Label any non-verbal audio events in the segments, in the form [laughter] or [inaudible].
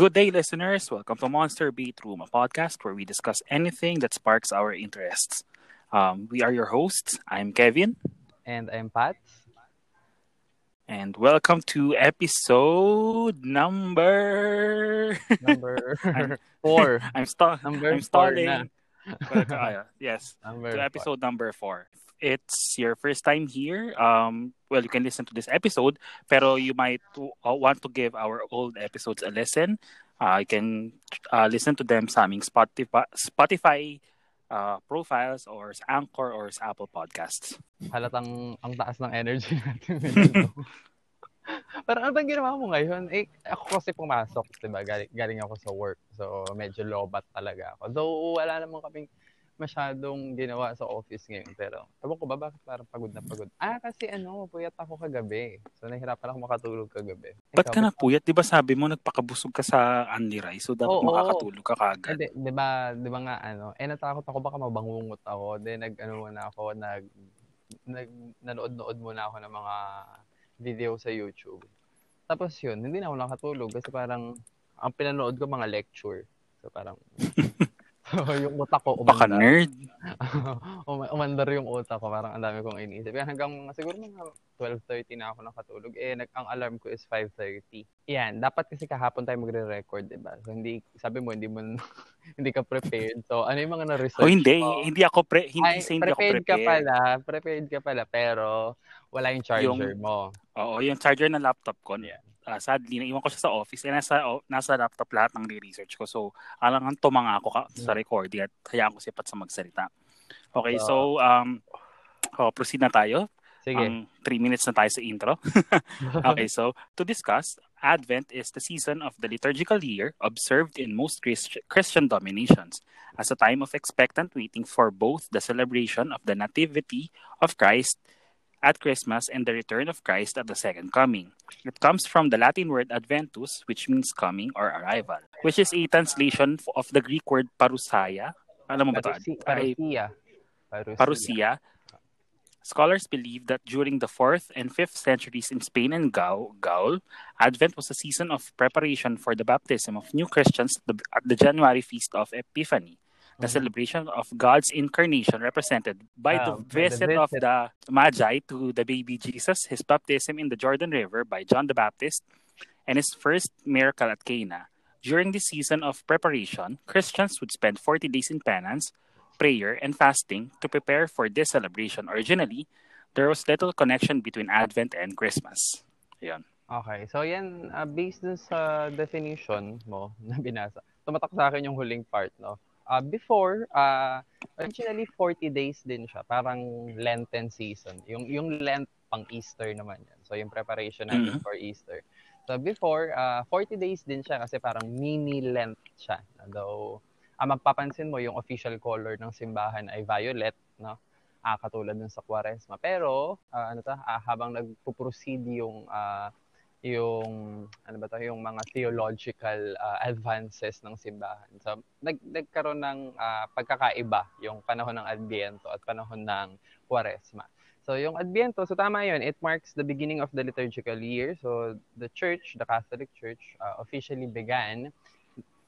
Good day, listeners. Welcome to Monster Beat Room, a podcast where we discuss anything that sparks our interests. Um, we are your hosts. I'm Kevin. And I'm Pat. And welcome to episode number [laughs] number I'm- [laughs] four. I'm, sta- Number I'm four stalling. na. But, uh, yes, Number to episode number four. It's your first time here. Um, well, you can listen to this episode, pero you might uh, want to give our old episodes a listen. Uh, you can uh, listen to them sa aming Spotify, Spotify uh, profiles or sa Anchor or sa Apple Podcasts. Halatang ang taas ng energy [laughs] natin. [laughs] ngayon. Parang ano bang ginawa mo ngayon? Eh, ako kasi pumasok, di ba? Galing, galing ako sa work. So, medyo lobat talaga ako. Though, wala naman kaming masyadong ginawa sa office ngayon. Pero, ewan ko ba, bakit parang pagod na pagod? Ah, kasi ano, puyat ako kagabi. So, nahihirapan ako makatulog kagabi. Ba't Ikaw, ka napuyat? Di ba sabi mo nagpakabusog ka sa Anli Rice? So, dapat Oo. makakatulog ka kagad. Hindi, 'di ba, 'di ba nga ano, eh natakot ako baka mabangungot ako. Then nag ano muna ako, nag nag nanood-nood muna ako ng mga video sa YouTube. Tapos 'yun, hindi na ako nakatulog kasi parang ang pinanood ko mga lecture. So parang [laughs] [laughs] yung utak ko Baka umandar. nerd. [laughs] Um- umandar yung utak ko, parang ang dami kong iniisip. Kaya hanggang siguro mga 12:30 na ako nakatulog. Eh nag ang alarm ko is 5:30. Yan, dapat kasi kahapon tayo magre-record, 'di ba? So hindi sabi mo hindi mo [laughs] hindi ka prepared. So ano yung mga na-research O hindi, mo? hindi ako pre, hindi Ay, hindi ako prepared ka prepared. pala, prepared ka pala, pero wala yung charger mo. Oo, yung charger ng laptop ko. Yeah. Ah, sadly, naiwan ko siya sa office. Eh, nasa, o- nasa laptop lahat ng re-research ko. So, alangan tumanga ako ka, sa recording at hayaan ko si Pat sa magsalita. Okay, so, um, oh, proceed na tayo. Sige. Ang 3 minutes na tayo sa intro. [laughs] okay, so, to discuss, Advent is the season of the liturgical year observed in most Christ- Christian dominations as a time of expectant waiting for both the celebration of the Nativity of Christ at Christmas and the return of Christ at the second coming. It comes from the Latin word adventus, which means coming or arrival, which is a translation of the Greek word parousia. Alam mo ba ito? Parusi- Ay, Parusia. Parusia. parousia. Scholars believe that during the 4th and 5th centuries in Spain and Gaul, Gaul, Advent was a season of preparation for the baptism of new Christians at the January feast of Epiphany, the Mhm. celebration of God's incarnation represented by the Ah, the visit of visit. the Magi to the baby Jesus, his baptism in the Jordan River by John the Baptist, and his first miracle at Cana. During this season of preparation, Christians would spend 40 days in penance, prayer, and fasting to prepare for this celebration. Originally, there was little connection between Advent and Christmas. Ayan. Okay. So yan, uh, based dun sa definition mo [laughs] na binasa, tumatak sa akin yung huling part, no? Uh, before, uh, originally 40 days din siya. Parang Lenten season. Yung, yung Lent pang Easter naman yan. So yung preparation natin Mhm. for Easter. So before, uh, 40 days din siya kasi parang mini Lent siya. Though, ah, magpapansin mo yung official color ng simbahan ay violet, no? Ah, katulad dun sa Quaresma. Pero, ah, ano ta, ah, habang nagpo-proceed yung ah, yung ano ba to yung mga theological ah, advances ng simbahan. So nag nagkaroon ng ah, pagkakaiba yung panahon ng Adbiento at panahon ng Quaresma. So yung Adbiento, so tama 'yun, it marks the beginning of the liturgical year. So the church, the Catholic Church ah, officially began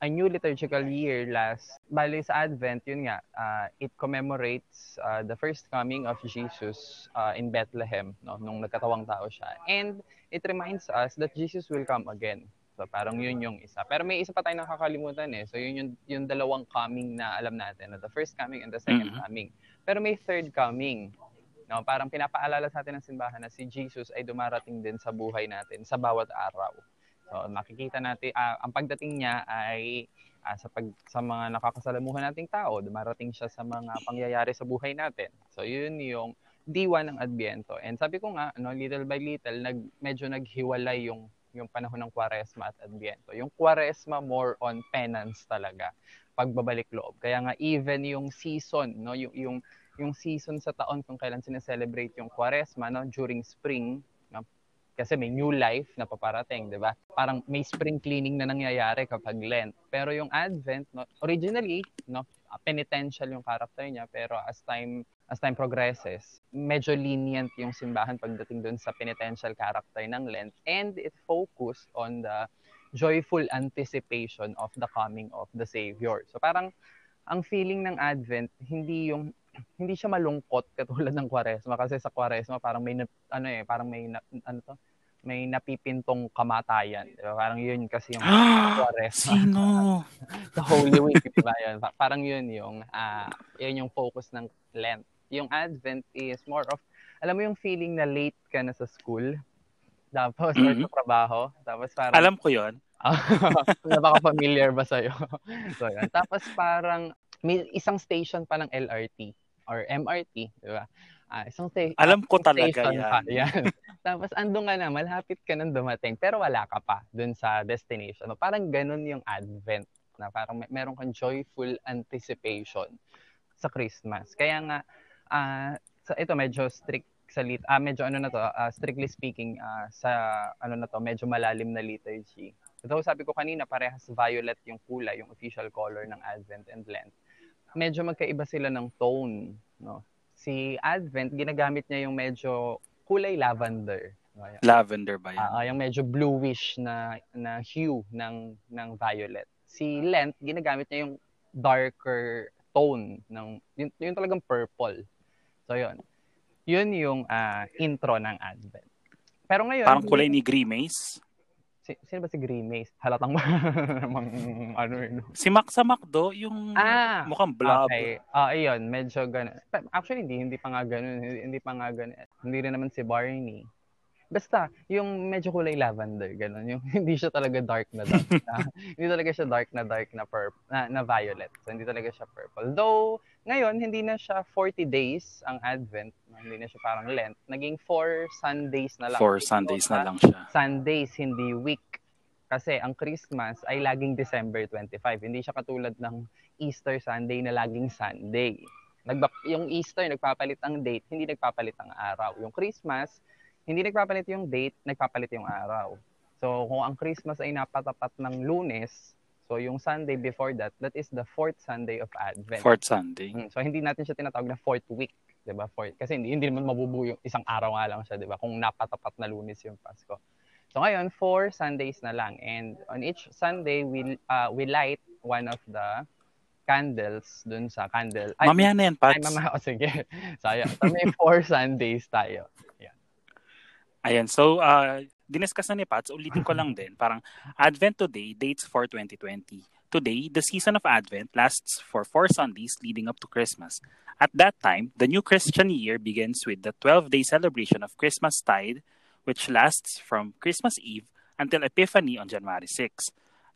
a new liturgical year last bali sa Advent yun nga ah, it commemorates ah, the first coming of Jesus ah, in Bethlehem no nung nagkatawang tao siya and it reminds us that Jesus will come again. So parang yun yung isa. Pero may isa pa tayong nakakalimutan eh. So yun yung, yung dalawang coming na alam natin. No? The first coming and the second Mhm. coming. Pero may third coming. No? Parang pinapaalala sa atin ng simbahan na si Jesus ay dumarating din sa buhay natin sa bawat araw. So makikita natin, ah, ang pagdating niya ay ah, sa, pag, sa mga nakakasalamuhan nating tao, dumarating siya sa mga pangyayari sa buhay natin. So yun yung diwa ng Adbiento. And sabi ko nga, no, little by little, nag, medyo naghiwalay yung yung panahon ng Kwaresma at Adbiento. Yung Kwaresma more on penance talaga, pagbabalik loob. Kaya nga even yung season, no, yung yung yung season sa taon kung kailan sineselebrate yung Kwaresma, no, during spring, kasi may new life na paparating, 'di ba? Parang may spring cleaning na nangyayari kapag Lent. Pero yung Advent, no, originally, no, penitential yung character niya, pero as time as time progresses, medyo lenient yung simbahan pagdating doon sa penitential character ng Lent and it focused on the joyful anticipation of the coming of the Savior. So parang ang feeling ng Advent hindi yung hindi siya malungkot katulad ng Kwaresma kasi sa Kwaresma parang may ano eh parang may ano to may napipintong kamatayan. Diba? Parang yun kasi yung [gasps] Kwaresma. Sino? [laughs] the Holy Week, di ba? Yun? Parang yun yung, uh, yun yung focus ng Lent. Yung Advent is more of, alam mo yung feeling na late ka na sa school, tapos mm-hmm. sa trabaho, tapos parang... Alam ko yon Napaka-familiar [laughs] ba sa'yo? [laughs] so, yun. Tapos parang, may isang station pa ng LRT or MRT, di ba? Uh, isang sta- Alam ko talaga yan. Pa, yan. [laughs] Tapos andun ka na, malapit ka nang dumating, pero wala ka pa dun sa destination. Parang ganun yung Advent na parang may, meron kang joyful anticipation sa Christmas. Kaya nga, uh, so ito medyo strict sa lit ah medyo ano na to uh, strictly speaking uh, sa ano na to medyo malalim na liturgy. So sabi ko kanina parehas violet yung kulay, yung official color ng Advent and Lent. Medyo magkaiba sila ng tone, no? si Advent, ginagamit niya yung medyo kulay lavender. Lavender ba yan? Uh, yung medyo bluish na na hue ng ng violet. Si Lent, ginagamit niya yung darker tone ng yun, yun talagang purple. So yun. Yun yung uh, intro ng Advent. Pero ngayon, parang kulay ni Grimace. Si, sino ba si Grimace? Halatang [laughs] mang, ano yun. Si Max sa Macdo, yung ah, mukhang blob. Okay. Ah, uh, ayun, medyo ganun. Actually, hindi, hindi pa nga ganun. Hindi, hindi pa nga ganun. Hindi rin naman si Barney. Basta, yung medyo kulay lavender, ganun. Yung [laughs] hindi siya talaga dark na dark. na, [laughs] hindi talaga siya dark na dark na, purple, na, na violet. So, hindi talaga siya purple. Though, ngayon, hindi na siya 40 days ang Advent. Hindi na siya parang Lent. Naging 4 Sundays na lang. 4 Sundays na lang siya. Sundays, hindi week. Kasi ang Christmas ay laging December 25. Hindi siya katulad ng Easter Sunday na laging Sunday. Nagba- yung Easter, nagpapalit ang date, hindi nagpapalit ang araw. Yung Christmas, hindi nagpapalit yung date, nagpapalit yung araw. So, kung ang Christmas ay napatapat ng lunes, so yung Sunday before that, that is the fourth Sunday of Advent. Fourth Sunday. Mm, so, hindi natin siya tinatawag na fourth week. 'di ba? Fourth kasi hindi hindi naman mabubuo yung isang araw nga lang siya, 'di ba? Kung napatapat na Lunes yung Pasko. So ngayon, four Sundays na lang and on each Sunday we uh, we light one of the candles dun sa candle. Ay, mamaya na yan, Pats. Ay, mamaya. O, oh, sige. [laughs] So, ayan. So, may four [laughs] Sundays tayo. Ayan, so uh, diniscuss na ni Pats, ulitin ko lang din, parang Advent today dates for 2020. Today, the season of Advent lasts for four Sundays leading up to Christmas. At that time, the new Christian year begins with the 12-day celebration of Christmas tide, which lasts from Christmas Eve until Epiphany on January 6.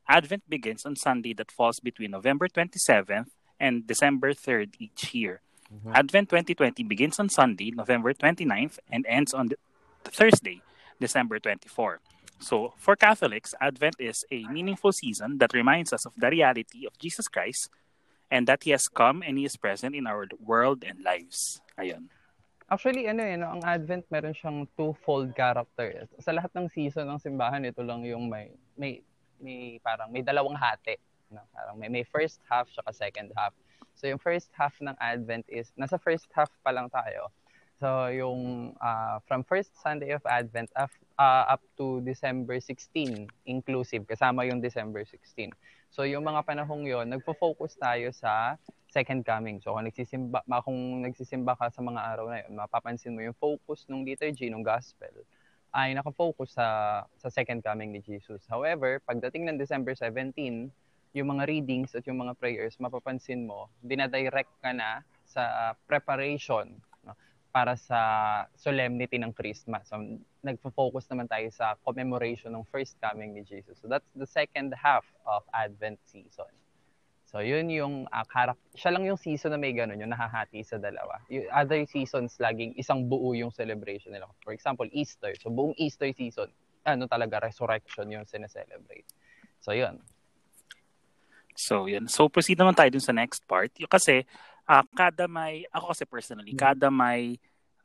Advent begins on Sunday that falls between November 27th and December 3rd each year. Mm-hmm. Advent 2020 begins on Sunday, November 29th, and ends on the Thursday, December 24. So, for Catholics, Advent is a meaningful season that reminds us of the reality of Jesus Christ and that He has come and He is present in our world and lives. Ayun. Actually, ano eh, no, ang Advent meron siyang two-fold character. Sa lahat ng season ng simbahan, ito lang yung may, may, may parang may dalawang hati. No? Parang may, may first half saka second half. So yung first half ng Advent is, nasa first half pa lang tayo. So, yung uh, from first Sunday of Advent uh, up to December 16, inclusive, kasama yung December 16. So, yung mga panahong yon nagpo-focus tayo sa second coming. So, kung nagsisimba, kung nagsisimba ka sa mga araw na yun, mapapansin mo yung focus ng liturgy, ng gospel, ay nakafocus sa, sa second coming ni Jesus. However, pagdating ng December 17, yung mga readings at yung mga prayers, mapapansin mo, dinadirect ka na sa preparation para sa solemnity ng Christmas. So, nagfo-focus naman tayo sa commemoration ng first coming ni Jesus. So, that's the second half of Advent season. So, yun yung uh, karak- siya lang yung season na may ganun, yung nahahati sa dalawa. Yung other seasons, laging isang buo yung celebration nila. For example, Easter. So, buong Easter season, ano talaga, resurrection yung sineselebrate. So, yun. So, yun. So, proceed naman tayo dun sa next part. Yung, kasi, uh, kada may, ako kasi personally, mm. kada may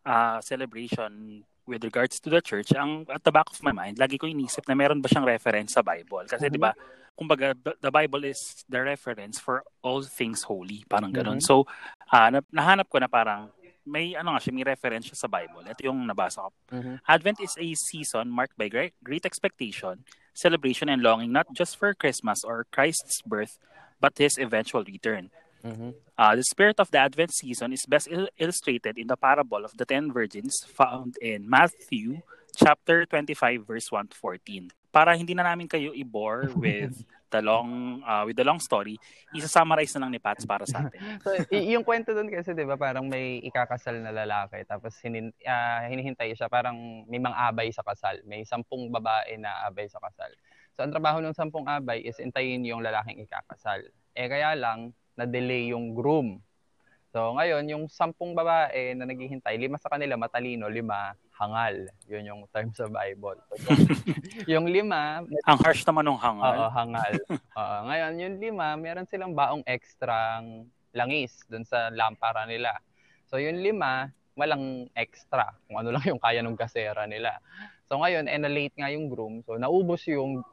uh, celebration with regards to the church, ang at the back of my mind, lagi ko inisip na meron ba siyang reference sa Bible. Kasi mm-hmm. 'di ba, kumbaga the, the Bible is the reference for all things holy, parang ganoon. Mm-hmm. So, uh, nahanap ko na parang may ano nga siya, may reference siya sa Bible. Ito yung nabasa ko. Mm-hmm. Advent is a season marked by great, great expectation, celebration and longing not just for Christmas or Christ's birth, but his eventual return. Mhm. Uh, the spirit of the Advent season is best il- illustrated in the parable of the ten virgins found in Matthew chapter 25 verse 1 to 14. Para hindi na namin kayo i-bore [laughs] with the long uh, with the long story, isa-summarize na lang ni Pats para sa atin. [laughs] So, y- yung kwento doon kasi, di ba, parang may ikakasal na lalaki, tapos hinin, ah, hinihintay siya, parang may mga abay sa kasal. May sampung babae na abay sa kasal. So, ang trabaho ng sampung abay is intayin yung lalaking ikakasal. Eh, kaya lang, na-delay yung groom. So, ngayon, yung sampung babae na naghihintay, lima sa kanila matalino, lima hangal. Yun yung term sa Bible. So, yung lima, Ang harsh naman ng hangal. Oo, hangal. [laughs] Oo, ngayon, yung lima, meron silang baong ekstrang langis dun sa lampara nila. So, yung lima, walang extra. Kung ano lang yung kaya ng gasera nila. So, ngayon, eh, na-late nga yung groom. So, naubos yung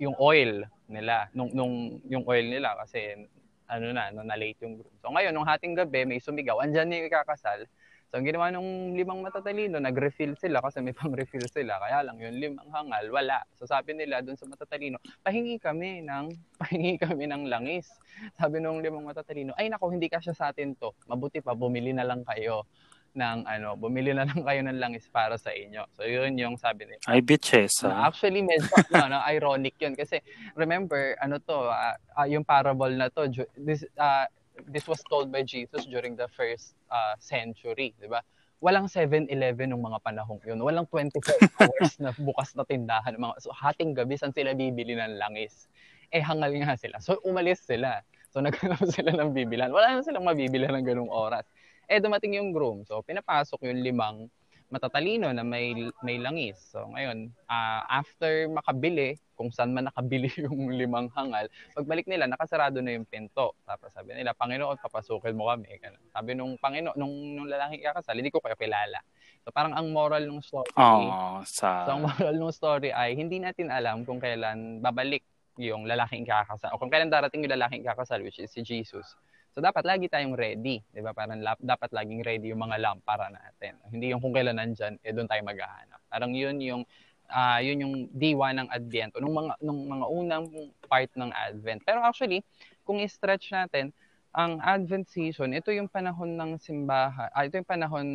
yung oil nila. Nung, nung, yung oil nila kasi ano na, no, na-late yung groom. So, ngayon, nung hating gabi, may sumigaw. Andyan yung ikakasal. So, ang ginawa nung limang matatalino, nag-refill sila kasi may [laughs] pang-refill sila. Kaya lang, yung limang hangal, wala. So, sabi nila dun sa matatalino, pahingi kami ng, [laughs] pahingi kami ng langis. Sabi nung limang matatalino, ay nako, hindi kasya sa atin to. Mabuti pa, bumili na lang kayo ng ano, bumili na lang [laughs] kayo ng langis para sa inyo. So, yun yung sabi nila. Ay, bitches. No, ah. actually, medyo [laughs] no, no, ironic yun. Kasi, remember, ano to, ah, ah, yung parable na to, this, ah, this was told by Jesus during the first ah, century, di ba? Walang 7-Eleven nung mga panahong yun. Walang 24 [laughs] hours na bukas na tindahan. Mga, so, hating gabi, saan sila bibili ng langis? Eh, hangal nga sila. So, umalis sila. So, naghanap sila ng bibilan. Wala na silang mabibilan ng ganung oras. Eh, dumating yung groom. So, pinapasok yung limang matatalino na may may langis. So ngayon, ah, after makabili, kung saan man nakabili [laughs] yung limang hangal, pagbalik nila nakasarado na yung pinto. Tapos sabi nila, Panginoon, papasukin mo kami. Ganun. Sabi nung Panginoon, nung, nung lalaking kakasal, hindi ko kayo kilala. So parang ang moral ng story, Oh, sa... so ang moral ng story ay hindi natin alam kung kailan babalik yung lalaking kakasal o kung kailan darating yung lalaking kakasal which is si Jesus. So dapat lagi tayong ready, 'di ba? Parang lap, dapat laging ready yung mga lampara natin. Hindi yung kung kailan nandiyan, eh doon tayo maghahanap. Parang yun yung ah yun yung diwa ng Advent nung mga nung mga unang part ng Advent. Pero actually, kung i-stretch natin, ang Advent season, ito yung panahon ng simbahan, ah, ito yung panahon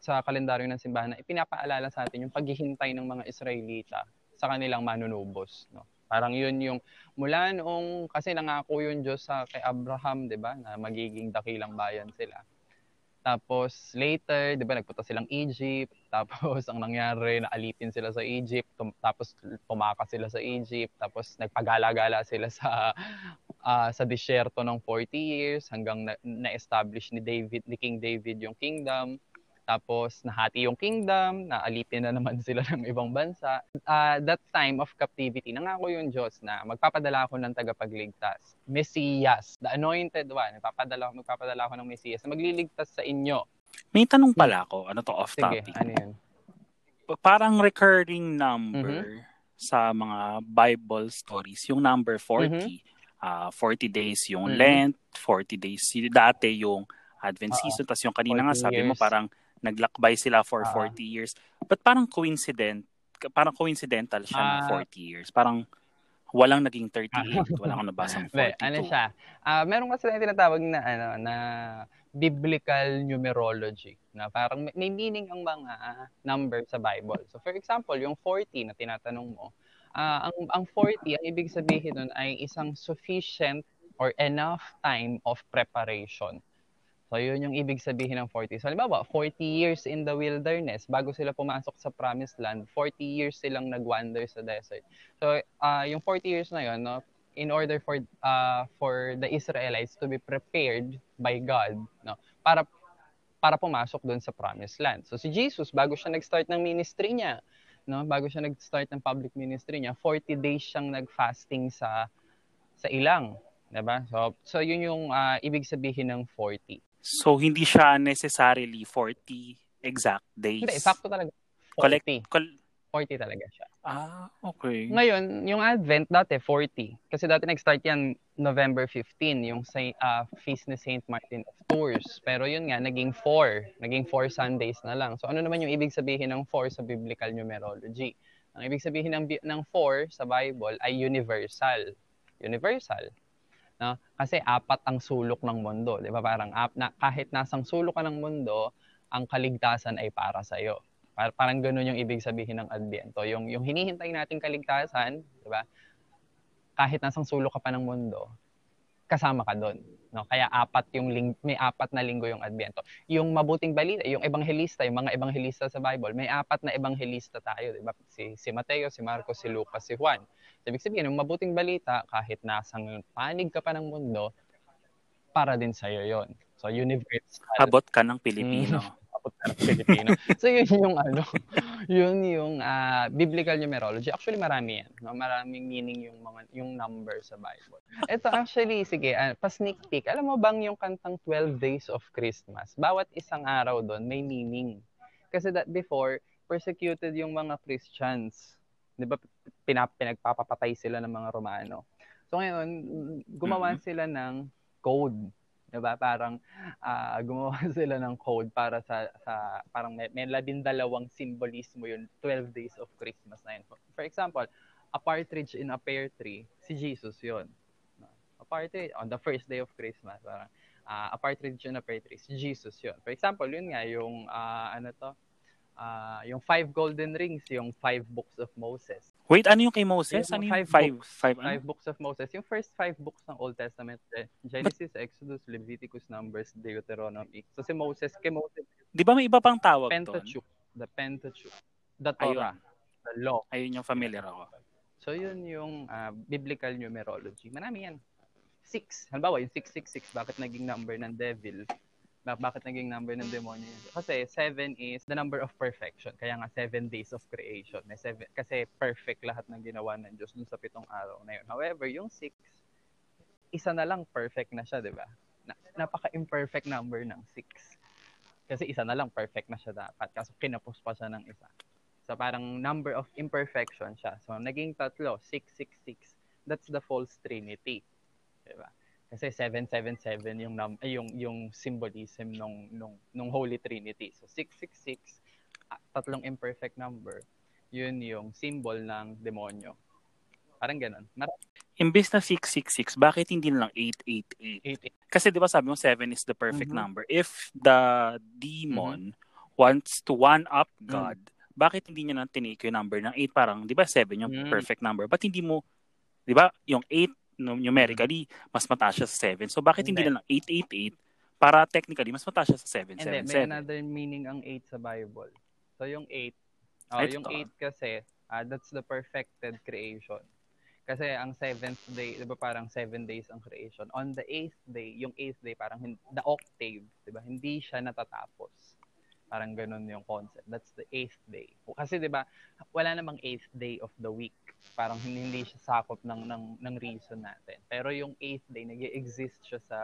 sa kalendaryo ng simbahan na ipinapaalala sa atin yung paghihintay ng mga Israelita sa kanilang manunubos, no? Parang yun yung mula noong kasi nangako yung Diyos sa kay Abraham, 'di ba, na magiging dakilang bayan sila. Tapos later, 'di ba, nagpunta silang Egypt, [laughs] tapos ang nangyari, naalipin sila sa Egypt, tum- tapos tumakas sila sa Egypt, tapos nagpagala-gala sila sa [laughs] ah, sa disyerto ng 40 years hanggang na- na-establish ni David, ni King David yung kingdom. Tapos nahati yung kingdom, naalipin na naman sila [laughs] ng ibang bansa. Ah, that time of captivity, nangako yung Diyos na magpapadala ako ng tagapagligtas. Messias, the anointed one. Magpapadala, magpapadala ako ng Messias na magliligtas sa inyo. May tanong pala ako. Ano to, off Sige, topic? ano yun? Parang recurring number sa mga Bible stories, yung number 40. ah 40 days yung Mhm. Lent, 40 days dati yung Advent season, tapos yung kanina nga 40 sabi mo years. parang naglakbay sila for Oo. 40 years. But parang coincident, parang coincidental siya na Ah. 40 years. Parang walang naging 38, wala akong nabasang Hindi, 42. ano siya? Ah, meron kasi tayong tinatawag na ano na biblical numerology na parang may, meaning ang mga number sa Bible. So for example, yung 40 na tinatanong mo, ah, ang ang 40 ang ibig sabihin nun ay isang sufficient or enough time of preparation. So yun yung ibig sabihin ng 40. So halimbawa, 40 years in the wilderness bago sila pumasok sa promised land, 40 years silang nagwander sa desert. So ah, yung 40 years na yun, no, in order for uh, for the Israelites to be prepared by God no para para pumasok doon sa promised land. So si Jesus bago siya nag-start ng ministry niya, no, bago siya nag-start ng public ministry niya, 40 days siyang nag-fasting sa sa ilang, 'di ba? So so yun yung ah, ibig sabihin ng 40. So hindi siya necessarily 40 exact days. Hindi, sakto talaga. 40. Collect, col- 40 talaga siya. ah, okay. Ngayon, yung Advent dati 40. Kasi dati nag-start yan November 15, yung Saint, ah, feast ni Saint Martin of Tours. Pero yun nga, naging 4. Naging 4 Sundays na lang. So ano naman yung ibig sabihin ng 4 sa biblical numerology? Ang ibig sabihin ng, ng 4 sa Bible ay universal. Universal. No? Kasi apat ang sulok ng mundo. Di ba? Parang ap, na, kahit nasang sulok ka ng mundo, ang kaligtasan ay para sa iyo. Par, parang ganoon yung ibig sabihin ng Adviento. Yung, yung hinihintay nating kaligtasan, di ba? Kahit nasang sulok ka pa ng mundo, kasama ka doon. No? Kaya apat yung ling- may apat na linggo yung Adviento. Yung mabuting balita, yung ebanghelista, yung mga ebanghelista sa Bible, may apat na ebanghelista tayo, 'di ba? Si si Mateo, si Marcos, si Lucas, si Juan. So, ibig sabihin, yung mabuting balita, kahit nasang panig ka pa ng mundo, para din sa iyo 'yon. So universal. Abot ka ng Pilipino. Mm takot na Pilipino. so yun yung ano, [laughs] yun yung uh, biblical numerology. Actually marami yan. No? Maraming meaning yung mga yung number sa Bible. Ito actually sige, uh, pa-sneak peek. Alam mo bang yung kantang 12 Days of Christmas? Bawat isang araw doon may meaning. Kasi that before persecuted yung mga Christians. 'Di ba pinap pinagpapapatay sila ng mga Romano. So ngayon gumawa mm-hmm. sila ng code 'di ba? Parang uh, gumawa [laughs] sila ng code para sa sa parang may, may labindalawang simbolismo yun 12 days of Christmas na yun. For example, a partridge in a pear tree, si Jesus 'yon. A partridge on the first day of Christmas, parang uh, a partridge in a pear tree, si Jesus 'yon. For example, yun nga yung uh, ano to, uh, yung five golden rings, yung five books of Moses. Wait, ano yung kay Moses? Yung ano yung five, five, books, five, five ano? books of Moses. Yung first five books ng Old Testament, eh, Genesis, But, Exodus, Leviticus, Numbers, Deuteronomy. So si Moses, kay Moses. Di ba may iba pang tawag Pentateuch, doon? The Pentateuch. The Torah. Ayun. The Law. Ayun yung familiar ako. So yun yung uh, biblical numerology. Marami yan. Six. Halimbawa, yung 666, bakit naging number ng devil? Bakit naging number ng demonyo yun? Kasi seven is the number of perfection. Kaya nga seven days of creation. May seven, kasi perfect lahat ng ginawa ng Diyos dun sa pitong araw na yun. However, yung six, isa na lang perfect na siya, di ba? Na, napaka-imperfect number ng six. Kasi isa na lang perfect na siya dapat. Kaso kinapos pa siya ng isa. So parang number of imperfection siya. So naging tatlo, 666. That's the false trinity. Diba? Kasi 777 yung num yung yung symbolism nung nung nung Holy Trinity. So 666 uh, tatlong imperfect number. Yun yung symbol ng demonyo. Parang ganun. Mar- Imbes na 666, bakit hindi na lang 888? 88. Kasi 'di ba sabi mo 7 is the perfect mm-hmm. number. If the demon mm-hmm. wants to one up mm. God, mm-hmm. bakit hindi niya na tinake yung number ng 8 parang 'di ba 7 yung mm-hmm. perfect number? But hindi mo 'di ba yung 8 numerically, mas mataas siya sa 7. So, bakit hindi, hindi na lang 888 para technically, mas mataas siya sa 777? Hindi, may another meaning ang 8 sa Bible. So, yung 8, oh, Ito. yung 8 kasi, uh, that's the perfected creation. Kasi ang seventh day, di ba parang seven days ang creation. On the eighth day, yung eighth day, parang the octave, di ba? Hindi siya natatapos. Parang ganun yung concept. That's the eighth day. Kasi 'di ba, wala namang eighth day of the week. Parang hindi siya sakop ng ng ng reason natin. Pero yung eighth day nag-exist siya sa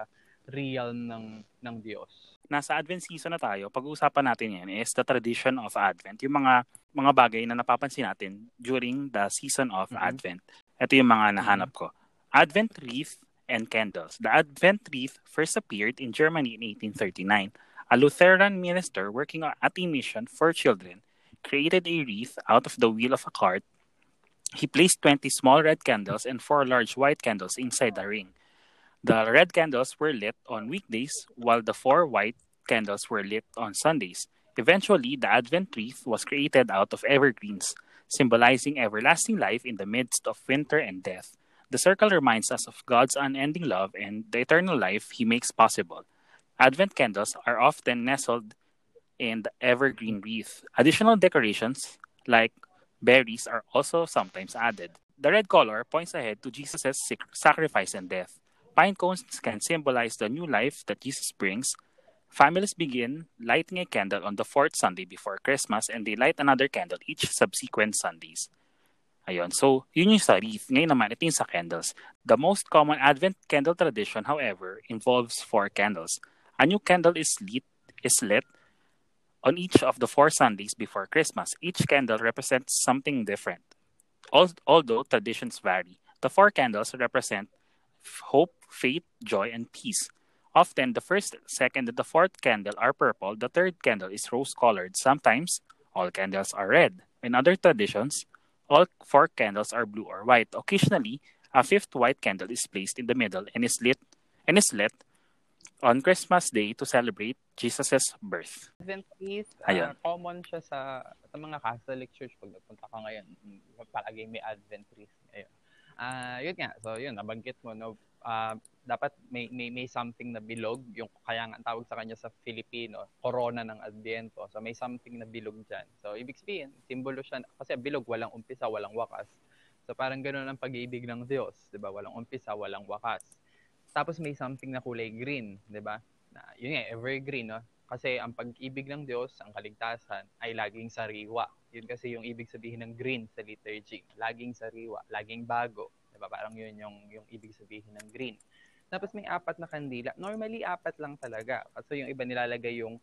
realm ng ng Diyos. Nasa Advent season na tayo. Pag-uusapan natin 'yan is the tradition of Advent. Yung mga mga bagay na napapansin natin during the season of mm-hmm. Advent. Ito yung mga nahanap ko. Advent wreath and candles. The Advent wreath first appeared in Germany in 1839 a Lutheran minister working at a mission for children created a wreath out of the wheel of a cart. He placed 20 small red candles and four large white candles inside the ring. The red candles were lit on weekdays, while the four white candles were lit on Sundays. Eventually, the Advent wreath was created out of evergreens, symbolizing everlasting life in the midst of winter and death. The circle reminds us of God's unending love and the eternal life He makes possible. Advent candles are often nestled in the evergreen wreath. Additional decorations, like berries, are also sometimes added. The red color points ahead to Jesus' sacrifice and death. Pine cones can symbolize the new life that Jesus brings. Families begin lighting a candle on the fourth Sunday before Christmas and they light another candle each subsequent Sundays. Ayun. So, yun yung sa wreath. Ngayon naman, ito yung sa candles. The most common Advent candle tradition, however, involves four candles. A new candle is lit is lit on each of the four Sundays before Christmas. Each candle represents something different. Although traditions vary, the four candles represent hope, faith, joy, and peace. Often, the first, second, and the fourth candle are purple. The third candle is rose colored. Sometimes, all candles are red. In other traditions, All four candles are blue or white. Occasionally, a fifth white candle is placed in the middle and is lit and is lit on Christmas Day to celebrate Jesus' birth. Advent is uh, common siya sa, sa mga Catholic Church. Pag nagpunta ka ngayon, palagi may Advent trees. Ayun. Uh, yun nga. So, yun, nabanggit mo, no? Uh, dapat may, may, may something na bilog. Yung, kaya nga tawag sa kanya sa Filipino, corona ng Adviento. So, may something na bilog dyan. So, ibig sabihin, simbolo siya, kasi bilog, walang umpisa, walang wakas. So, parang ganoon ang pag-ibig ng Diyos. Di ba? Walang umpisa, walang wakas tapos may something na kulay green, 'di ba? Na yun nga evergreen, no? Kasi ang pag-ibig ng Diyos, ang kaligtasan ay laging sariwa. Yun kasi yung ibig sabihin ng green sa liturgy. Laging sariwa, laging bago. 'Di ba? Parang yun yung yung ibig sabihin ng green. Tapos may apat na kandila. Normally apat lang talaga. Kasi yung iba nilalagay yung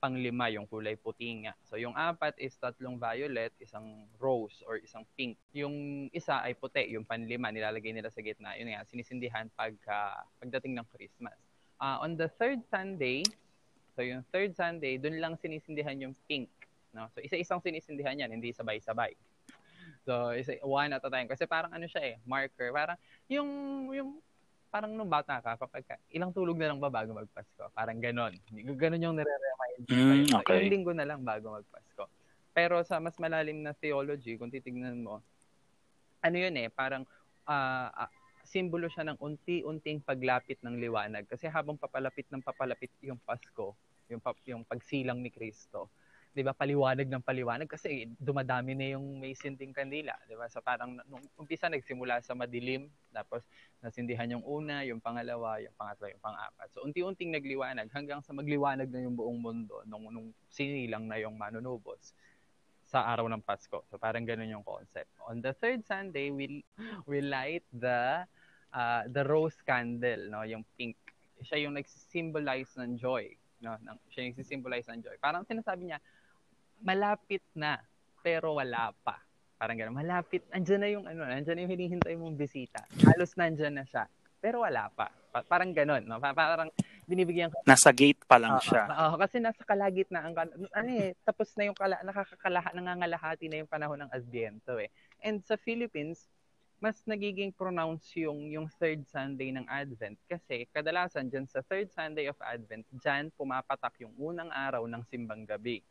panglima yung kulay puti nga. So yung apat is tatlong violet, isang rose or isang pink. Yung isa ay puti, yung panlima nilalagay nila sa gitna. Yun nga, sinisindihan pagka pagdating ng Christmas. Uh, on the third Sunday, so yung third Sunday, dun lang sinisindihan yung pink. No? So isa-isang sinisindihan yan, hindi sabay-sabay. [laughs] So, isa, one at a time. Kasi parang ano siya eh, marker. Parang yung, yung parang nung bata ka, kapag ka, ilang tulog na lang ba bago magpasko? Parang ganon. Ganon yung nire-remind mm, okay. Ilang linggo na lang bago magpasko. Pero sa mas malalim na theology, kung titignan mo, ano yun eh, parang uh, uh, simbolo siya ng unti-unting paglapit ng liwanag. Kasi habang papalapit ng papalapit yung Pasko, yung, yung pagsilang ni Kristo, 'di ba, paliwanag ng paliwanag kasi dumadami na yung may sinding kandila, 'di ba? So parang nung umpisa nagsimula sa madilim, tapos nasindihan yung una, yung pangalawa, yung pangatlo, yung pang-apat. So unti-unting nagliwanag hanggang sa magliwanag na yung buong mundo nung nung sinilang na yung manunubos sa araw ng Pasko. So parang ganun yung concept. On the third Sunday, we we light the uh, the rose candle, no, yung pink. Siya yung nag-symbolize ng joy, no, ng, siya yung nag-symbolize ng joy. Parang sinasabi niya, malapit na, pero wala pa. Parang gano'n. Malapit. Andiyan na yung ano, andiyan na yung hinihintay mong bisita. Halos nandiyan na siya. Pero wala pa. Pa- parang gano'n, no? Pa- parang binibigyan ka. Nasa gate pa lang uh, siya. Oo, uh, uh, kasi nasa kalagitnaan ka. Ano eh, tapos na yung kala, nakakakalaha, nangangalahati na yung panahon ng Adviento eh. And sa Philippines, mas nagiging pronounce yung yung third Sunday ng Advent kasi kadalasan diyan sa third Sunday of Advent diyan pumapatak yung unang araw ng simbang gabi.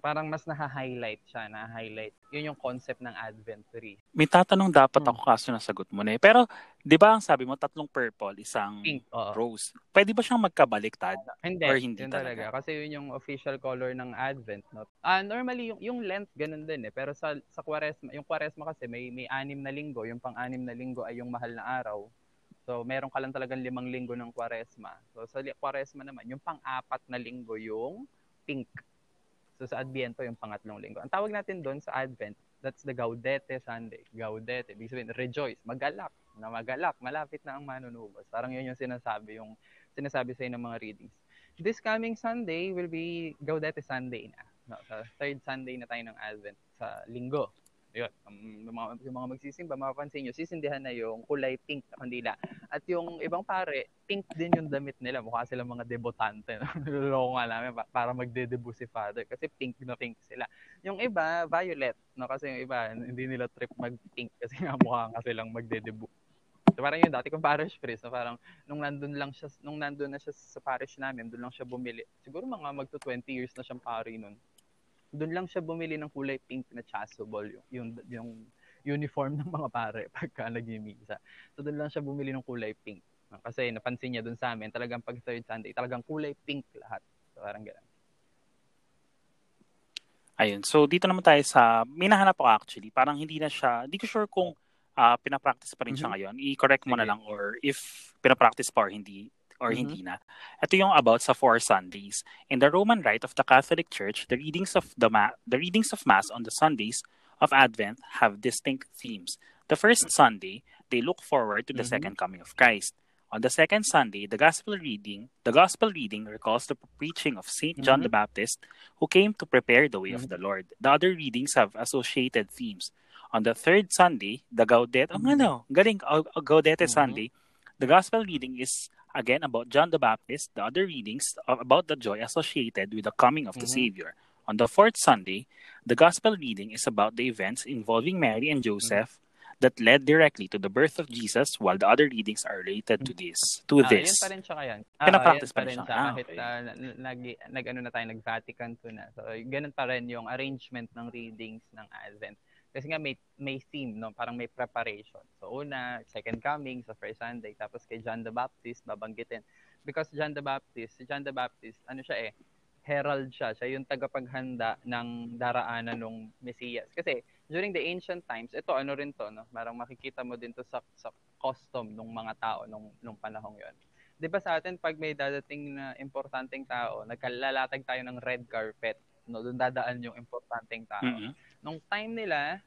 Parang mas na-highlight siya, na-highlight. Yun yung concept ng Advent tree. May tatanong dapat hmm. ako kaso nasagot mo na eh. Pero 'di ba ang sabi mo tatlong purple, isang Pink, oo. rose. Pwede ba siyang magkabaliktad? Hindi, or hindi yun talaga. talaga. Kasi yun yung official color ng Advent, no. Uh, normally yung yung length ganun din eh, pero sa sa Quaresma, yung Quaresma kasi may may anim na linggo, yung pang-anim na linggo ay yung mahal na araw. So, meron ka lang talagang limang linggo ng Quaresma. So, sa Quaresma naman, yung pang-apat na linggo yung pink. So sa Adviento yung pangatlong linggo. Ang tawag natin doon sa Advent, that's the Gaudete Sunday. Gaudete, ibig sabihin rejoice, magalak, na magalak, malapit na ang manunubos. Parang yun yung sinasabi, yung sinasabi sa ng mga readings. This coming Sunday will be Gaudete Sunday na. No, sa third Sunday na tayo ng Advent sa linggo. Yun, yung, mga, yung mga magsisimba, mapapansin nyo, sisindihan na yung kulay pink na kandila. At yung ibang pare, pink din yung damit nila. Mukha sila mga debutante. Niloloko [laughs] nga namin para magde-debut si Father. Kasi pink na pink sila. Yung iba, violet. No? Kasi yung iba, hindi nila trip mag-pink. Kasi nga mukha nga silang magde-debut. So parang yun, dati kong parish priest, no? parang nung nandun lang siya, nung nandun na siya sa parish namin, doon lang siya bumili. Siguro mga magto 20 years na siyang pari nun doon lang siya bumili ng kulay pink na chasuble, yung, yung, yung uniform [laughs] ng mga pare pagka nagmimisa. So doon lang siya bumili ng kulay pink. Kasi napansin niya doon sa amin, talagang pag third Sunday, talagang kulay pink lahat. So parang gano'n. Ayun. So dito naman tayo sa, may nahanap ako actually, parang hindi na siya, hindi ko sure kung uh, pinapractice pa rin siya mm-hmm. ngayon. I-correct mo Sige. na lang or if pinapractice pa or hindi, or mm-hmm. hindi na. Ito yung about sa four Sundays. In the Roman Rite of the Catholic Church, the readings of the ma- the readings of Mass on the Sundays of Advent have distinct themes. The first Sunday, they look forward to the mm-hmm. second coming of Christ. On the second Sunday, the gospel reading, the gospel reading recalls the preaching of Saint mm-hmm. John the Baptist, who came to prepare the way mm-hmm. of the Lord. The other readings have associated themes. On the third Sunday, the Gaudete, oh, ano, galing, uh, Gaudete mm-hmm. Sunday, the gospel reading is again about John the Baptist, the other readings about the joy associated with the coming of the mm-hmm. Savior. On the fourth Sunday, the Gospel reading is about the events involving Mary and Joseph that led directly to the birth of Jesus, while the other readings are related to this. To Ah, this. Yan pa rin siya kaya. Ah, Pinapractice yan pa rin siya. Ah, Kahit okay. na- nag, nag, ano na tayo, nag-Vatican II na. So, ganun pa rin yung arrangement ng readings ng Advent. Kasi nga may, may theme, no? parang may preparation. So, una, second coming, sa first Sunday. Tapos kay John the Baptist, babanggitin. Because John the Baptist, si John the Baptist, ano siya eh, herald siya. Siya yung tagapaghanda ng daraanan ng Mesiyas. Kasi during the ancient times, ito ano rin to, no? Parang makikita mo din to sa, sa custom ng mga tao nung, nung panahong yon. 'Di ba sa atin pag may dadating na importanteng tao, nagkalalatag tayo ng red carpet, no? Doon dadaan yung importanteng tao. Mhm. Nung time nila,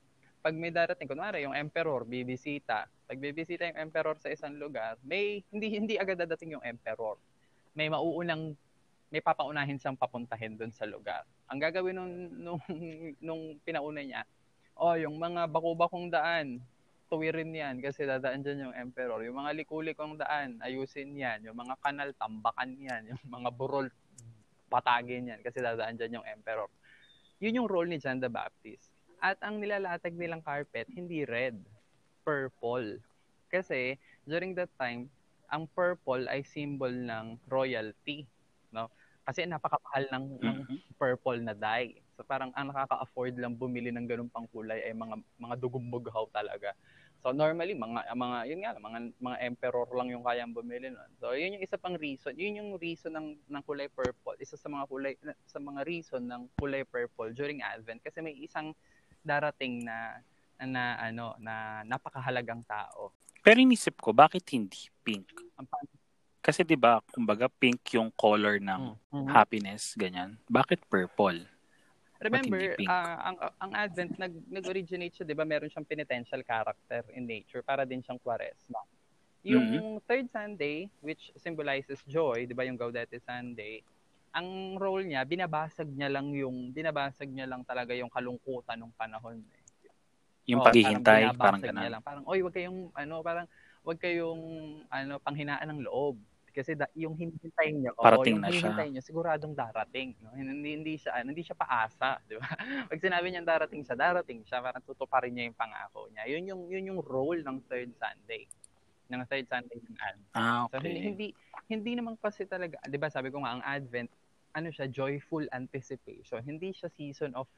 pag may darating, kunwari yung emperor bibisita, pag bibisita yung emperor sa isang lugar, may hindi hindi agad dadating yung emperor. May mauunang may papaunahin siyang papuntahin doon sa lugar. Ang gagawin nung nung, [laughs] nung pinauna niya, oh, yung mga bako-bakong daan, tuwirin yan kasi dadaan dyan yung emperor. Yung mga likulikong daan, ayusin yan. Yung mga kanal, tambakan yan. Yung mga burol, patagin yan kasi dadaan dyan yung emperor. Yun yung role ni John the Baptist. At ang nilalatag nilang carpet, hindi red, purple. Kasi during that time, ang purple ay symbol ng royalty, no? Kasi napakapahal ng, ng Mhm. purple na dye. So parang ang nakaka-afford lang bumili ng ganung pang kulay ay mga mga dugong-bughaw talaga. So normally mga mga yun nga mga mga emperor lang yung kayang bumili nun. So yun yung isa pang reason. Yun yung reason ng ng kulay purple. Isa sa mga kulay sa mga reason ng kulay purple during Advent kasi may isang darating na na ano na napakahalagang tao. Pero inisip ko, bakit hindi pink? Kasi 'di ba, kumbaga pink yung color ng Mhm. happiness, ganyan. Bakit purple? Remember, ah, ang ang Advent nag nag-originate siya, 'di ba? Meron siyang penitential character in nature para din siyang Quaresma. Yung Mm-hmm. third Sunday, which symbolizes joy, 'di ba, yung Gaudete Sunday, ang role niya, binabasag niya lang yung binabasag niya lang talaga yung kalungkutan ng panahon. Eh. Yung Oo, paghihintay, parang niya ganun. lang. Parang, oy, wag kayong ano, parang wag kayong ano, panghinaan ng loob. Kasi da, yung hinihintay niyo, oo, Parating yung na siya. hinihintay niyo, siguradong darating. No? Hindi, hindi siya, ano, hindi siya paasa, [laughs] di ba? Pag sinabi niyang darating siya, darating siya, parang tutuparin niya yung pangako niya. Yun yung, yun yung role ng third Sunday. Ng third Sunday ng Advent. Ah, So, hindi, okay. hindi, hindi naman kasi talaga, di ba sabi ko nga, ang Advent, ano siya, joyful anticipation. Hindi siya season of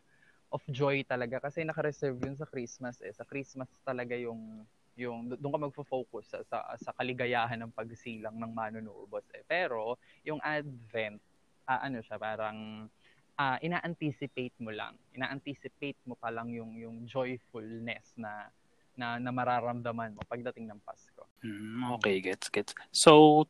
of joy talaga kasi naka-reserve yun sa Christmas eh. Sa Christmas talaga yung yung doon ka magfo-focus sa, sa sa kaligayahan ng pagsilang ng manunubos eh. Pero yung Advent ah, ano siya parang ah, ina-anticipate mo lang. Ina-anticipate mo pa lang yung yung joyfulness na na, na mararamdaman mo pagdating ng Pasko. Mm, okay, gets, gets. So,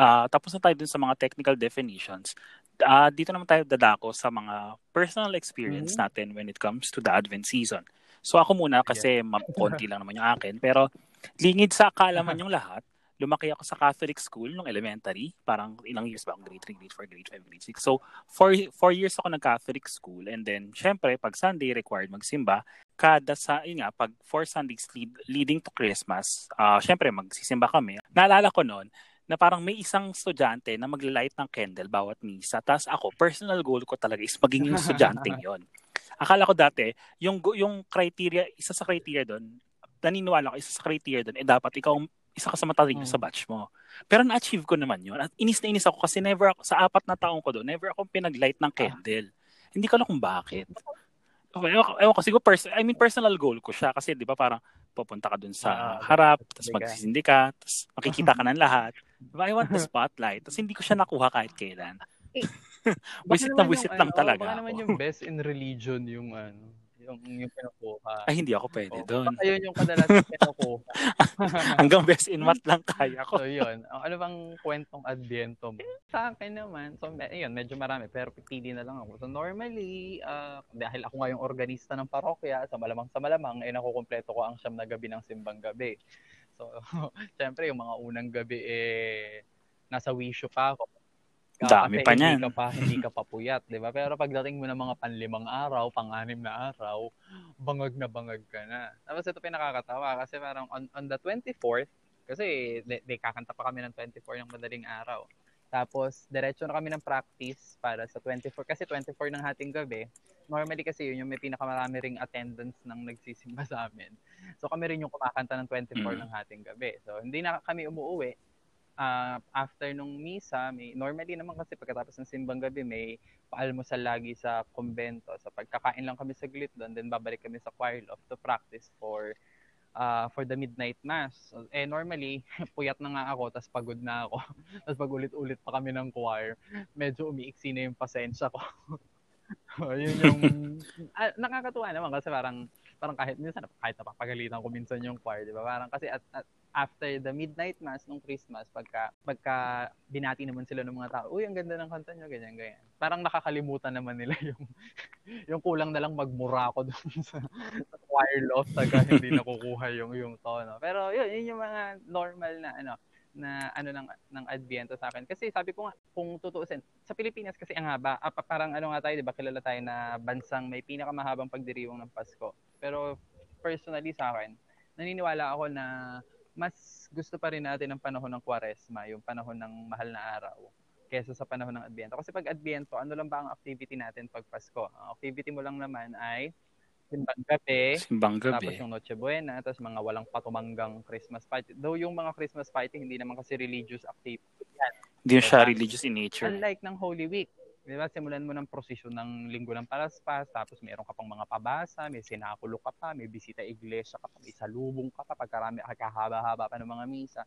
ah tapos na tayo dun sa mga technical definitions. Ah, dito naman tayo dadako sa mga personal experience Mhm. natin when it comes to the Advent season. So ako muna kasi ma- [laughs] konti lang naman yung akin. Pero lingid sa kaalaman [laughs] yung lahat, lumaki ako sa Catholic school nung elementary. Parang ilang years ba? Grade 3, grade 4, grade 5, grade 6. So, four, four years ako nag-Catholic school. And then, syempre, pag Sunday required magsimba, kada sa, yun nga, pag four Sundays lead, leading to Christmas, ah syempre, magsisimba kami. Naalala ko noon, na parang may isang estudyante na maglilight ng candle bawat misa. Tapos ako, personal goal ko talaga is maging yung [laughs] estudyanteng yon. Akala ko dati, yung yung criteria, isa sa criteria doon, naniniwala ko, isa sa criteria doon, eh dapat ikaw isa ka sa matalino Mm. sa batch mo. Pero na-achieve ko naman yun. At inis na inis ako kasi never ako, sa apat na taong ko doon, never akong pinag-light ng candle. Hindi ko alam kung bakit. Okay, ewan, ko- ewan ko, siguro, pers- I mean, personal goal ko siya kasi, di ba, parang pupunta ka dun sa Ah, harap, tapos magsisindi ka, tapos makikita ka ng lahat. Diba, I want the [laughs] spotlight. Tapos hindi ko siya nakuha kahit kailan. [laughs] Wisit na wisit lang ano, talaga Baka ako. naman yung best in religion yung ano, yung yung kinukuha. Ay, hindi ako pwede Oo, doon. Baka yun yung kadalasan kinukuha. [laughs] Hanggang best in math lang kaya ko. so yun, ano bang kwentong adbyento mo? Sa akin naman, so yun, medyo marami, pero pipili na lang ako. So normally, ah, dahil ako nga yung organista ng parokya, sa malamang sa malamang, eh nakukumpleto ko ang siyam na gabi ng simbang gabi. So, [laughs] syempre, yung mga unang gabi, eh, nasa wisyo pa ako. Dami Kasi pa hindi niyan. ka pa, hindi ka pa puyat, di ba? Pero pagdating mo ng mga panlimang araw, pang-anim na araw, bangag na bangag ka na. Tapos ito pinakakatawa kasi parang on, on the 24th, kasi de, de, kakanta pa kami ng 24 ng madaling araw. Tapos, diretso na kami ng practice para sa 24. Kasi 24 ng hating gabi, normally kasi yun yung may pinakamarami ring attendance ng nagsisimba [laughs] sa amin. So, kami rin yung kumakanta ng 24 mm. ng hating gabi. So, hindi na kami umuwi. Uh, after nung misa, may, normally naman kasi pagkatapos ng simbang gabi, may paalmusal lagi sa kumbento. So, pagkakain lang kami saglit doon, then babalik kami sa choir loft to practice for uh, for the midnight mass. Eh normally, [laughs] puyat na nga ako, tapos pagod na ako. [laughs] tapos pag ulit-ulit pa kami ng choir, medyo umiiksi na yung pasensya ko. [laughs] yun yung ah, nakakatuwa naman kasi parang parang kahit minsan kahit napapagalitan ko minsan yung choir, di ba? Parang kasi at, at after the midnight mass nung Christmas, pagka pagka binati naman sila ng mga tao, uy, ang ganda ng kanta niyo, ganyan ganyan. Parang nakakalimutan naman nila [laughs] yung yung kulang na lang magmura ko doon [laughs] sa, sa choir loft taga hindi nakukuha yung yung tono. Pero yun, yun yung mga normal na ano na ano ng ng Adviento sa akin. Kasi sabi ko nga kung tutuusin, sa Pilipinas kasi ang haba, ah, parang ano nga tayo, 'di ba? Kilala tayo na bansang may pinakamahabang pagdiriwang ng Pasko. Pero personally sa akin, naniniwala ako na mas gusto pa rin natin ang panahon ng Kwaresma, yung panahon ng mahal na araw kaysa sa panahon ng Adviento. Kasi pag Adviento, ano lang ba ang activity natin pag Pasko? Ang activity mo lang naman ay simbang gabi, simbang gabi. tapos yung Noche Buena, tapos mga walang patumanggang Christmas party. Though yung mga Christmas party, hindi naman kasi religious activity yan. Hindi diba? siya religious in nature. Unlike ng Holy Week. Di ba? Simulan mo ng prosesyon ng linggo ng palaspas, tapos mayroon ka pang mga pabasa, may sinakulo ka pa, may bisita iglesia ka pa, may salubong ka pa, pagkarami, kakahaba-haba pa ng mga misa.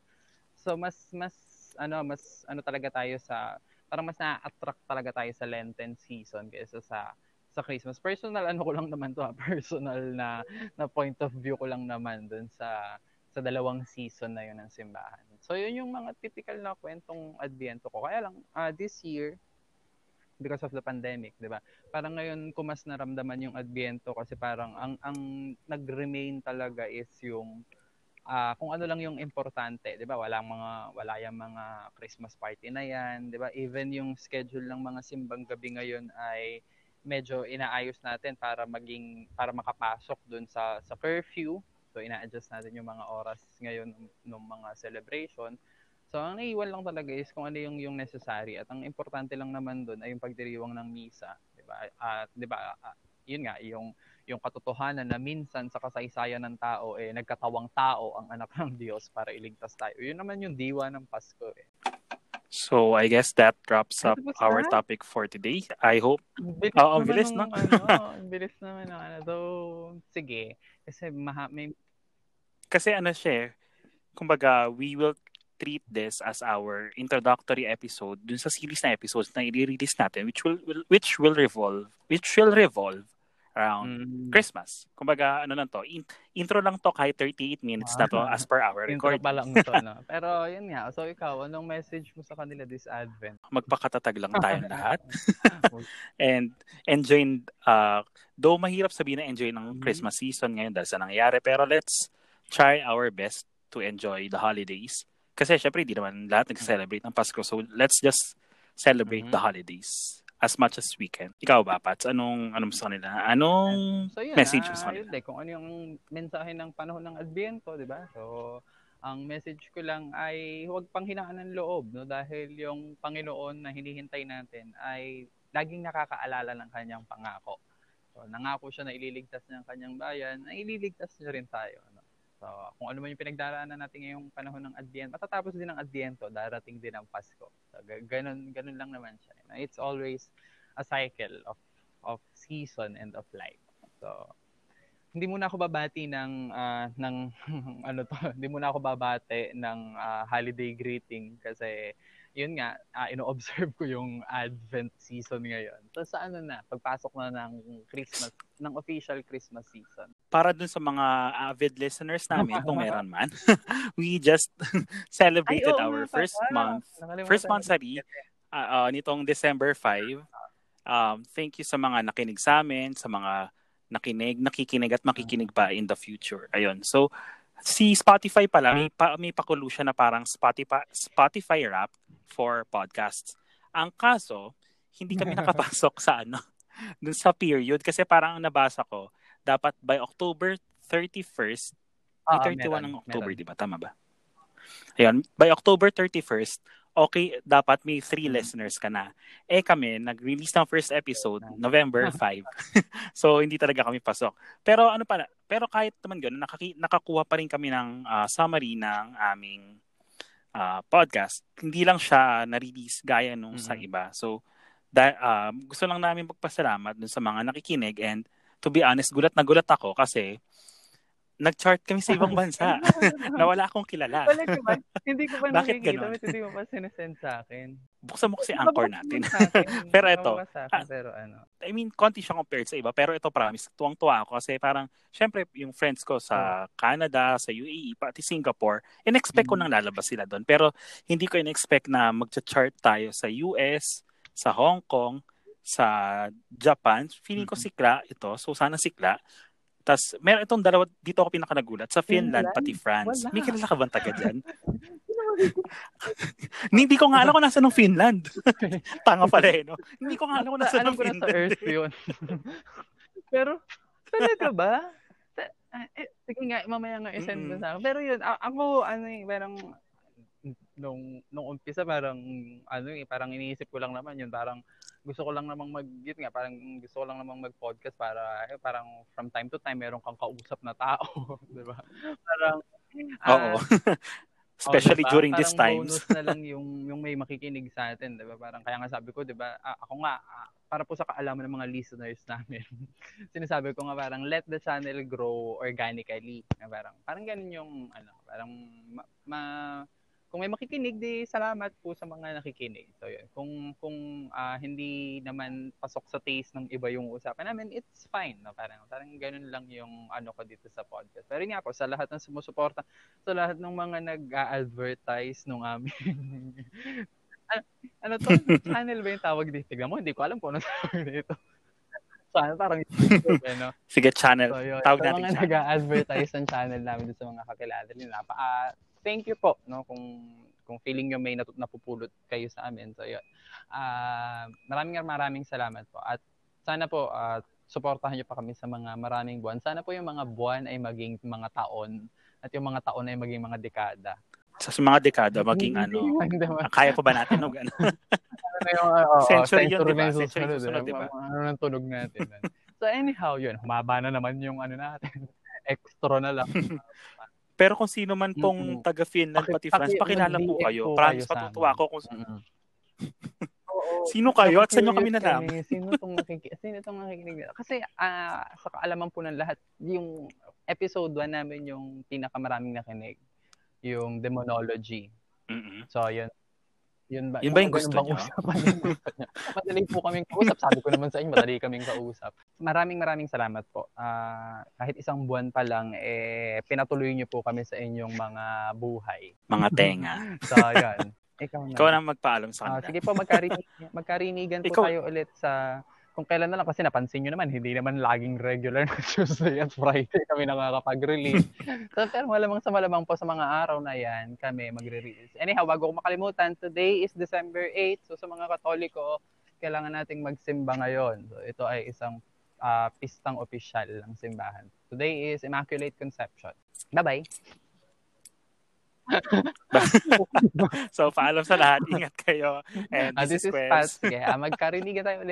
So, mas, mas, ano, mas, ano talaga tayo sa, parang mas na-attract talaga tayo sa Lenten season kaysa sa sa Christmas. Personal ano ko lang naman to, ha? [laughs] personal na na point of view ko lang naman dun sa sa dalawang season na yun ng simbahan. So yun yung mga typical na kwentong Adviento ko. Kaya lang uh, this year because of the pandemic, 'di ba? Parang ngayon ko mas naramdaman yung Adviento kasi parang ang ang nag-remain talaga is yung uh, kung ano lang yung importante, 'di ba? Walang mga wala yung mga Christmas party na 'yan, 'di ba? Even yung schedule ng mga simbang gabi ngayon ay medyo inaayos natin para maging para makapasok doon sa sa curfew. So ina-adjust natin yung mga oras ngayon ng mga celebration. So ang naiwan lang talaga is kung ano yung yung necessary at ang importante lang naman doon ay yung pagdiriwang ng misa, 'di ba? At 'di ba uh, yun nga yung yung katotohanan na minsan sa kasaysayan ng tao eh nagkatawang tao ang anak ng Diyos para iligtas tayo. Yun naman yung diwa ng Pasko eh. So I guess that wraps up our topic for today. I hope bilis oh, ang bilis no. ano, bilis naman ng ano. Though, sige. Kasi maha, may Kasi ano siya, eh, kumbaga we will treat this as our introductory episode dun sa series na episodes na i-release natin which will, will which will revolve which will revolve around mm. Christmas. Kumbaga, ano lang to, in- intro lang to kahit 38 minutes ah, na to as per our record. Intro pa lang to, no? [laughs] Pero yun nga, so ikaw, anong message mo sa kanila this Advent? Magpakatatag lang [laughs] tayo lahat. [laughs] And enjoy, uh, though mahirap sabihin na enjoy ng mm. Christmas season ngayon dahil sa nangyayari, pero let's try our best to enjoy the holidays. Kasi syempre, hindi naman lahat nag-celebrate ng Pasko. So let's just celebrate mm-hmm. the holidays as much as we can. Ikaw ba, Pats? Anong, anong sa kanila? Anong so, yun, message mo sa kanila? Yun, kung ano yung mensahe ng panahon ng Adviento, di ba? So, ang message ko lang ay huwag panghinaan ng loob, no? Dahil yung Panginoon na hinihintay natin ay laging nakakaalala ng kanyang pangako. So, nangako siya na ililigtas niya ang kanyang bayan, na ililigtas niya rin tayo. So, kung ano man yung pinagdaraanan natin ngayong panahon ng Adviento, matatapos din ang Adviento, darating din ang Pasko. So, ganun, ganun lang naman siya. It's always a cycle of of season and of life. So, hindi muna ako babati ng uh, ng [laughs] ano to, [laughs] hindi muna ako babati ng uh, holiday greeting kasi yun nga, uh, ino-observe ko yung Advent season ngayon. So sa ano na, pagpasok na ng Christmas, ng official Christmas season. Para dun sa mga avid listeners namin, kung [laughs] meron man, [laughs] we just [laughs] celebrated Ay, our first month, first month sari, uh, uh, nitong December 5. Um, thank you sa mga nakinig sa amin, sa mga nakinig, nakikinig at makikinig pa in the future. Ayun. So, si Spotify pala, may, pa, may pakulo siya na parang Spotify, Spotify rap for podcasts. Ang kaso, hindi kami [laughs] nakapasok sa ano, dun sa period kasi parang nabasa ko, dapat by October 31st, may 31 ng October, di ba? Tama ba? Ayun, by October 31st, okay, dapat may three Mm. listeners ka na. Eh kami, nag-release ng first episode, November [laughs] 5. [laughs] so, hindi talaga kami pasok. Pero ano pa, pero kahit naman gano'n, nakaki- nakakuha pa rin kami ng ah, summary ng aming ah, podcast. Hindi lang siya na-release gaya nung sa Mhm. iba. So, da- ah, gusto lang namin magpasalamat dun sa mga nakikinig and to be honest, gulat na gulat ako kasi nag-chart kami sa ibang bansa [laughs] [laughs] na wala akong kilala. Wala ba? Hindi ko pa [laughs] Bakit? Ba't hindi mo pa sinasend sa akin? Buksan mo kasi anchor natin. akin. Pero ito, sa akin, ah, pero ano. I mean, konti siya compared sa iba. Pero ito, promise, tuwang-tuwa ako kasi parang, syempre, yung friends ko sa Canada, sa UAE, pati Singapore, in-expect ko Mhm. nang lalabas sila doon. Pero hindi ko in-expect na mag-chart tayo sa US, sa Hong Kong, sa Japan. Feeling ko Mhm. sikla ito. So, sana sikla. Tapos, meron itong dalawa, dito ako pinaka nagulat. Sa Finland, Finland? pati France. Wala. May kilala ka bang taga dyan? [laughs] Hindi ko nga alam kung nasa ng Finland. [laughs] Tanga pala eh, no? Hindi ko nga alam kung nasa Alam ng ko na sa Finland. Earth yun. [laughs] pero, talaga ba? Eh, sige nga, mamaya nga isend mo sa akin. Pero yun, ako, ano eh, parang, nung, nung umpisa, parang, ano eh, parang iniisip ko lang naman yun, parang, gusto ko lang namang mag, yun nga, parang gusto ko lang namang mag-podcast para, eh, parang from time to time, meron kang kausap na tao, [laughs] di ba? Parang, Oo. ah, [laughs] Especially Oh, diba? during Parang these times. bonus na lang [laughs] yung yung may makikinig sa atin, 'di ba? Parang kaya nga sabi ko, 'di ba? ah, ako nga ah, para po sa kaalaman ng mga listeners namin. sinasabi ko nga parang let the channel grow organically. Na parang parang ganun yung ano, parang ma, ma- kung may makikinig di salamat po sa mga nakikinig. So yun. Kung kung ah, hindi naman pasok sa taste ng iba yung usapan namin, it's fine. No? Parang parang ganun lang yung ano ko dito sa podcast. Pero nga po sa lahat ng sumusuporta sa lahat ng mga nag-advertise nung amin. [laughs] ano, ano to? Channel ba yung tawag dito? Tignan mo, hindi ko alam kung ano [laughs] tawag dito. Sana parang YouTube, eh, no? Sige, channel. So, yun. Tawag natin mga channel. nag-advertise ng channel namin sa mga kakilala nila. Pa, ah, thank you po, no? Kung kung feeling nyo may natu- napupulot kayo sa amin. So, yun. Ah, maraming maraming salamat po. At sana po, ah, suportahan nyo pa kami sa mga maraming buwan. Sana po yung mga buwan ay maging mga taon at yung mga taon ay maging mga dekada. Sa mga dekada, maging [laughs] ano, kaya pa ba natin? No? [laughs] Ano? Yung, yun, diba? yung susunod, susunod, eh. diba? Ano nang tunog natin. nun. so anyhow, yun. Humaba na naman yung ano natin. [laughs] Extra na lang. Pero kung sino man pong Mm-mm. taga Finland, Paki- pati France, paki- pakilala po kayo. po Promise, kayo amin. ako kung Mm-mm. sino kayo at saan nyo kami nalaman. Sino tong nakikinig? Sino tong nakikinig? Kasi ah, sa kaalaman po ng lahat, yung episode 1 namin yung pinakamaraming nakinig. Yung demonology. Mm-mm. So, yun. Yun ba? Yun ba yung gusto niyo? [laughs] madali po kaming kausap. Sabi ko naman sa inyo, madali kaming kausap. Maraming maraming salamat po. Ah, kahit isang buwan pa lang, eh, pinatuloy niyo po kami sa inyong mga buhay. Mga [laughs] tenga. So, yun. Ikaw na. Ikaw na magpaalam sa Ah, kanila. sige po, magkarinig, magkarinigan po Ikaw- tayo ulit sa kung kailan na lang kasi napansin nyo naman, hindi naman laging regular na [laughs] Tuesday at Friday kami nakakapag-release. [laughs] so, pero malamang sa malamang po sa mga araw na yan, kami magre-release. Anyhow, bago ko makalimutan, today is December 8. So, sa mga Katoliko, kailangan nating magsimba ngayon. So, ito ay isang ah, pistang opisyal ng simbahan. Today is Immaculate Conception. Bye-bye! [laughs] So, paalam sa lahat. Ingat kayo. And Ah, this, this is Quez. Pat. Sige, ah, magkarinigan tayo ulit.